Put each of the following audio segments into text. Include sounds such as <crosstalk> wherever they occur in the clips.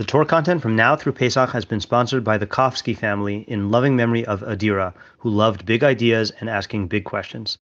The Torah content from now through Pesach has been sponsored by the Kofsky family in loving memory of Adira, who loved big ideas and asking big questions.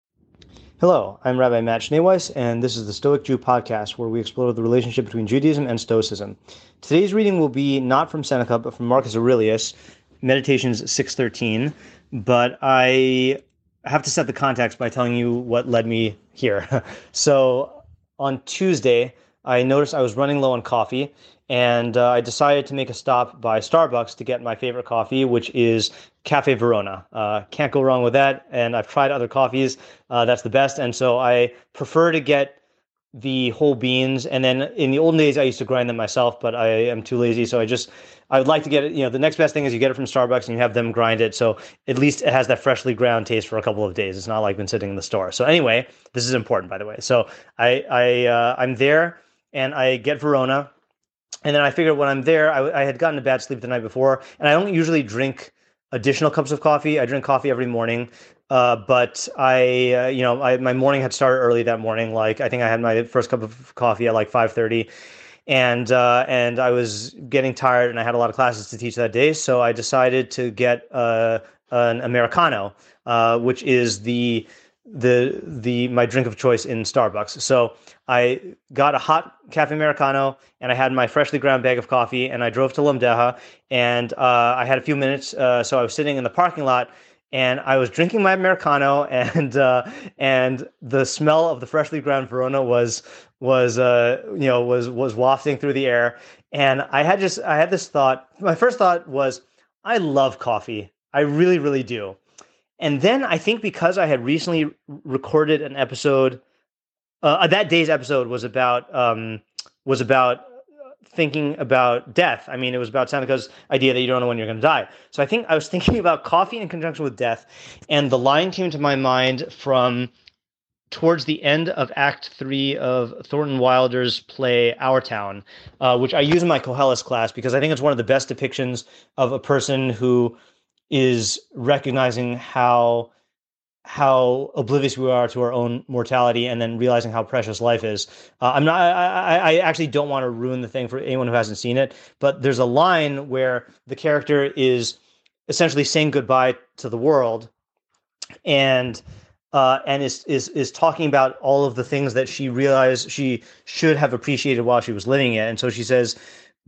Hello, I'm Rabbi Matt Schneeweiss, and this is the Stoic Jew podcast, where we explore the relationship between Judaism and Stoicism. Today's reading will be not from Seneca, but from Marcus Aurelius, Meditations 613. But I have to set the context by telling you what led me here. <laughs> so on Tuesday, I noticed I was running low on coffee, and uh, I decided to make a stop by Starbucks to get my favorite coffee, which is Cafe Verona. Uh, can't go wrong with that. And I've tried other coffees; uh, that's the best. And so I prefer to get the whole beans. And then in the olden days, I used to grind them myself, but I am too lazy, so I just I would like to get it. You know, the next best thing is you get it from Starbucks and you have them grind it, so at least it has that freshly ground taste for a couple of days. It's not like been sitting in the store. So anyway, this is important, by the way. So I I uh, I'm there and I get Verona and then I figured when I'm there, I, I, had gotten a bad sleep the night before, and I don't usually drink additional cups of coffee. I drink coffee every morning, uh, but I, uh, you know, I, my morning had started early that morning. Like I think I had my first cup of coffee at like five thirty, and uh, and I was getting tired, and I had a lot of classes to teach that day, so I decided to get uh, an americano, uh, which is the the the my drink of choice in Starbucks. So I got a hot cafe americano and I had my freshly ground bag of coffee and I drove to Lamdeha and uh, I had a few minutes. Uh, so I was sitting in the parking lot and I was drinking my americano <laughs> and uh, and the smell of the freshly ground Verona was was uh, you know was was wafting through the air and I had just I had this thought. My first thought was I love coffee. I really really do. And then I think because I had recently recorded an episode, uh, that day's episode was about um, was about thinking about death. I mean, it was about Seneca's idea that you don't know when you're going to die. So I think I was thinking <laughs> about coffee in conjunction with death, and the line came to my mind from towards the end of Act Three of Thornton Wilder's play Our Town, uh, which I use in my Koheles class because I think it's one of the best depictions of a person who is recognizing how how oblivious we are to our own mortality and then realizing how precious life is. Uh, I'm not, I, I actually don't want to ruin the thing for anyone who hasn't seen it, but there's a line where the character is essentially saying goodbye to the world and, uh, and is, is, is talking about all of the things that she realized she should have appreciated while she was living it. And so she says,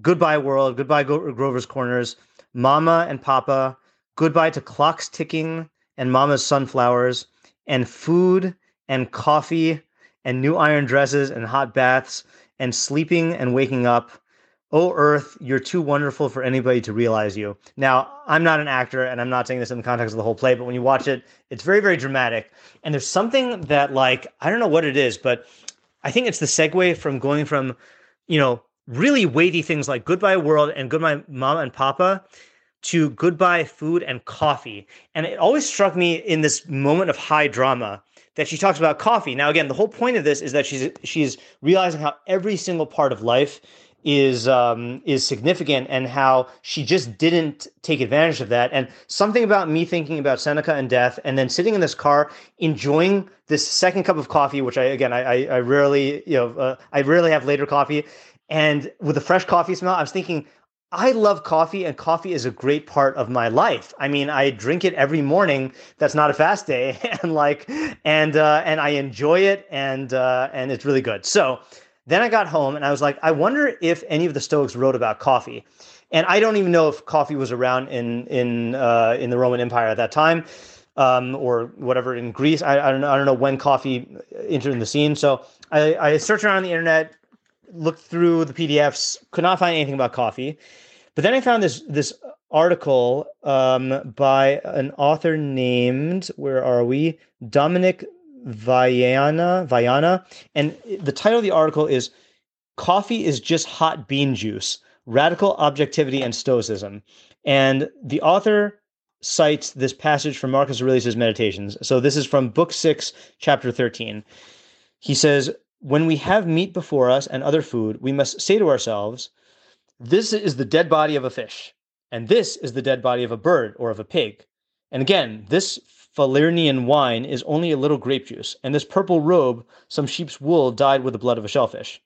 goodbye world, goodbye Grover's Corners, mama and papa, goodbye to clocks ticking and mama's sunflowers and food and coffee and new iron dresses and hot baths and sleeping and waking up. Oh, Earth, you're too wonderful for anybody to realize you. Now, I'm not an actor and I'm not saying this in the context of the whole play, but when you watch it, it's very, very dramatic. And there's something that, like, I don't know what it is, but I think it's the segue from going from, you know, really weighty things like Goodbye World and Goodbye Mama and Papa to goodbye food and coffee. And it always struck me in this moment of high drama that she talks about coffee. Now, again, the whole point of this is that she's she's realizing how every single part of life is um, is significant and how she just didn't take advantage of that. And something about me thinking about Seneca and death, and then sitting in this car enjoying this second cup of coffee, which I again I I, rarely you know uh, I rarely have later coffee, and with the fresh coffee smell, I was thinking I love coffee, and coffee is a great part of my life. I mean, I drink it every morning. That's not a fast day, <laughs> and like, and uh, and I enjoy it, and uh, and it's really good. So then I got home, and I was like, I wonder if any of the Stoics wrote about coffee, and I don't even know if coffee was around in in uh, in the Roman Empire at that time. Um, or whatever in Greece. I, I, don't know. I don't know when coffee entered the scene. So I, I searched around the internet, looked through the PDFs, could not find anything about coffee. But then I found this this article um, by an author named where are we Dominic Viana Viana, and the title of the article is "Coffee is just hot bean juice: Radical Objectivity and Stoicism." And the author cites this passage from Marcus Aurelius' Meditations. So this is from Book Six, Chapter thirteen. He says, when we have meat before us and other food, we must say to ourselves, This is the dead body of a fish, and this is the dead body of a bird or of a pig. And again, this Falernian wine is only a little grape juice, and this purple robe, some sheep's wool dyed with the blood of a shellfish.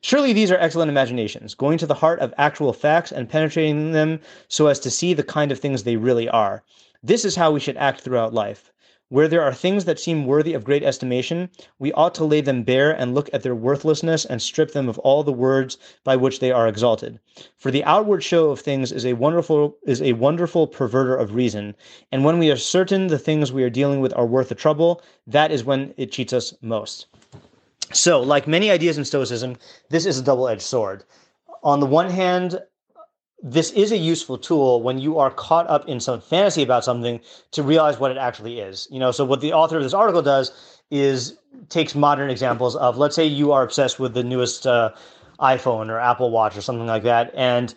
Surely these are excellent imaginations, going to the heart of actual facts and penetrating them so as to see the kind of things they really are. This is how we should act throughout life. Where there are things that seem worthy of great estimation, we ought to lay them bare and look at their worthlessness and strip them of all the words by which they are exalted. For the outward show of things is a wonderful is a wonderful perverter of reason, and when we are certain the things we are dealing with are worth the trouble, that is when it cheats us most. So, like many ideas in Stoicism, this is a double-edged sword. On the one hand, this is a useful tool when you are caught up in some fantasy about something to realize what it actually is. You know, so what the author of this article does is takes modern examples of, let's say, you are obsessed with the newest uh, iPhone or Apple Watch or something like that, and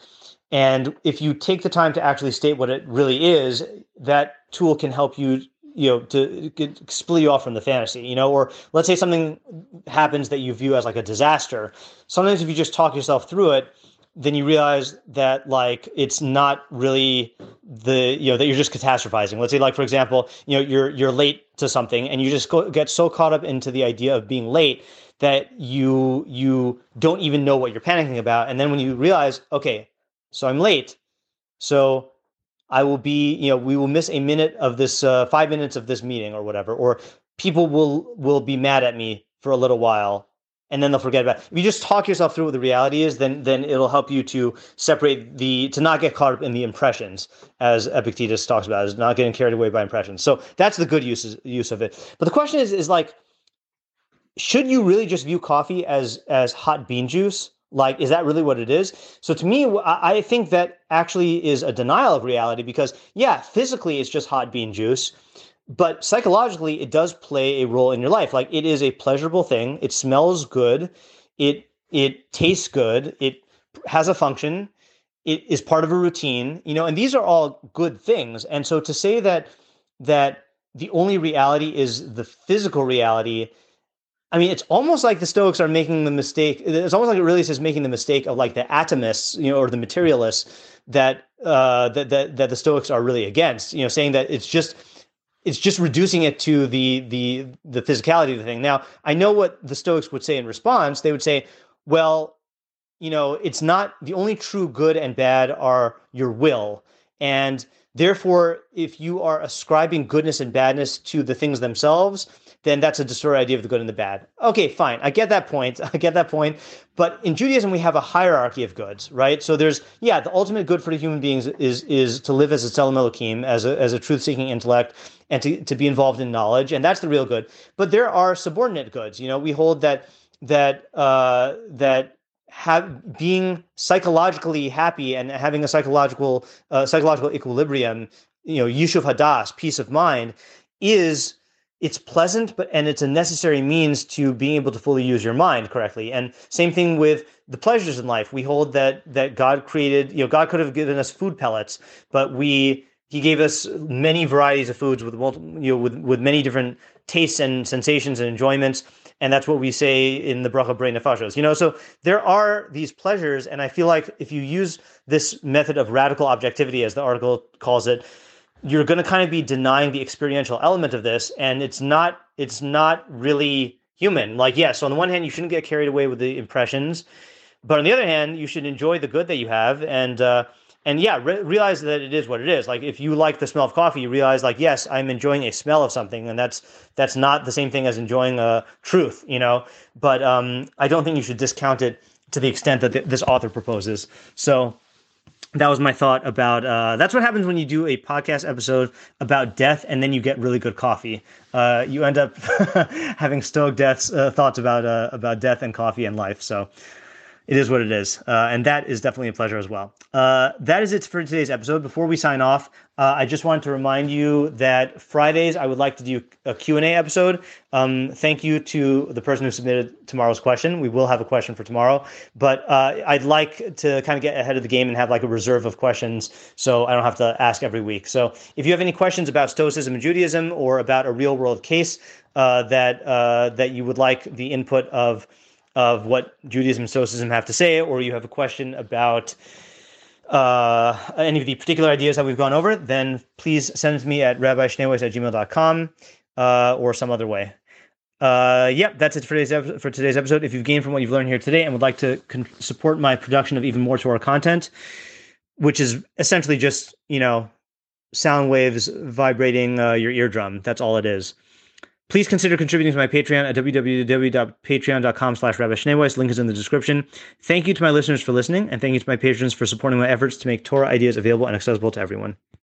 and if you take the time to actually state what it really is, that tool can help you you know to split you off from the fantasy you know or let's say something happens that you view as like a disaster sometimes if you just talk yourself through it then you realize that like it's not really the you know that you're just catastrophizing. Let's say like for example you know you're you're late to something and you just go, get so caught up into the idea of being late that you you don't even know what you're panicking about. And then when you realize okay so i'm late. So i will be you know we will miss a minute of this uh, five minutes of this meeting or whatever or people will will be mad at me for a little while and then they'll forget about it. If you just talk yourself through what the reality is, then then it'll help you to separate the to not get caught up in the impressions, as Epictetus talks about, is not getting carried away by impressions. So that's the good use use of it. But the question is is like, should you really just view coffee as as hot bean juice? Like, is that really what it is? So to me, I think that actually is a denial of reality because yeah, physically it's just hot bean juice but psychologically it does play a role in your life like it is a pleasurable thing it smells good it it tastes good it has a function it is part of a routine you know and these are all good things and so to say that that the only reality is the physical reality I mean, it's almost like the Stoics are making the mistake. It's almost like it really is making the mistake of like the atomists, you know, or the materialists that uh, that that that the Stoics are really against. You know, saying that it's just it's just reducing it to the the the physicality of the thing. Now, I know what the Stoics would say in response. They would say, "Well, you know, it's not the only true good and bad are your will, and therefore, if you are ascribing goodness and badness to the things themselves, then that's a distorted idea of the good and the bad. Okay, fine. I get that point. <laughs> I get that point. But in Judaism, we have a hierarchy of goods, right? So there's, yeah, the ultimate good for the human beings is is to live as a Tselem Elohim, as a, as a truth-seeking intellect, and to, to be involved in knowledge, and that's the real good. But there are subordinate goods. You know, we hold that that uh, that have being psychologically happy and having a psychological uh, psychological equilibrium, you know, yishuv hadas, peace of mind, is it's pleasant, but and it's a necessary means to being able to fully use your mind correctly. And same thing with the pleasures in life. We hold that that God created, you know, God could have given us food pellets, but we he gave us many varieties of foods with you know with with many different tastes and sensations and enjoyments. And that's what we say in the bracha borei nefashos. You know, so there are these pleasures, and I feel like if you use this method of radical objectivity, as the article calls it, you're going to kind of be denying the experiential element of this and it's not it's not really human. Like yes so on the one hand you shouldn't get carried away with the impressions but on the other hand you should enjoy the good that you have and uh and yeah re- realize that it is what it is. Like if you like the smell of coffee you realize like yes i'm enjoying a smell of something and that's that's not the same thing as enjoying a truth you know? But um i don't think you should discount it to the extent that th- this author proposes. So that was my thought about uh, that's what happens when you do a podcast episode about death and then you get really good coffee. Uh, you end up <laughs> having stoic deaths uh, thoughts about uh, about death and coffee and life. So it is what it is. Uh, and that is definitely a pleasure as well. Uh, that is it for today's episode. Before we sign off, uh, I just wanted to remind you that Fridays I would like to do a Q&A episode. Um, thank you to the person who submitted tomorrow's question. We will have a question for tomorrow, but uh, I'd like to kind of get ahead of the game and have like a reserve of questions so I don't have to ask every week. So if you have any questions about Stoicism and Judaism or about a real world case uh, that uh, that you would like the input of of what Judaism and Stoicism have to say, or you have a question about uh, any of the particular ideas that we've gone over, then please send me at rabbischneeweiss at gmail.com uh, or some other way. uh, yep, that's it for today's episode, for today's episode. If you've gained from what you've learned here today and would like to con- support my production of even more Torah content, which is essentially just you know sound waves vibrating uh, your eardrum. That's all it is. Please consider contributing to my Patreon at www.patreon.com slash. Link is in the description. Thank you to my listeners for listening, and thank you to my patrons for supporting my efforts to make Torah ideas available and accessible to everyone.